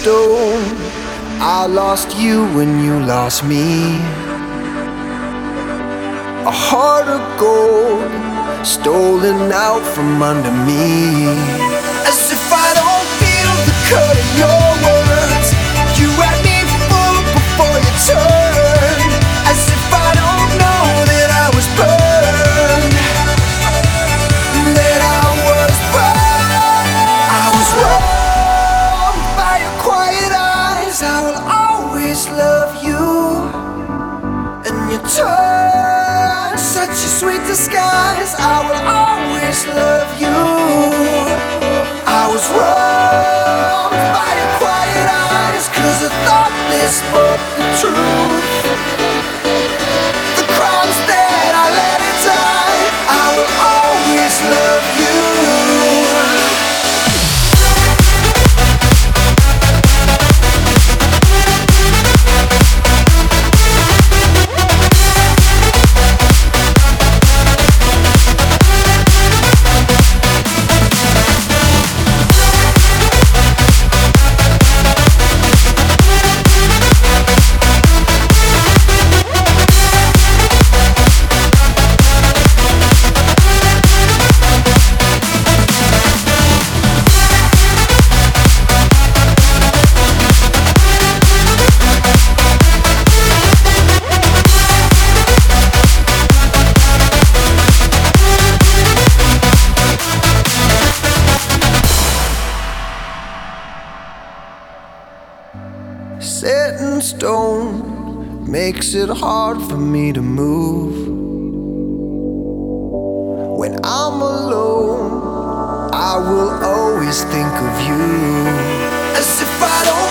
stone. I lost you when you lost me. A heart of gold stolen out from under me. As if I don't feel the cut in your touch, such a sweet disguise. I will always love you. I was wrong by your quiet eyes, cause I thought they spoke the truth. The crimes that I let it die, I will always love set in stone makes it hard for me to move. When I'm alone, I will always think of you as if I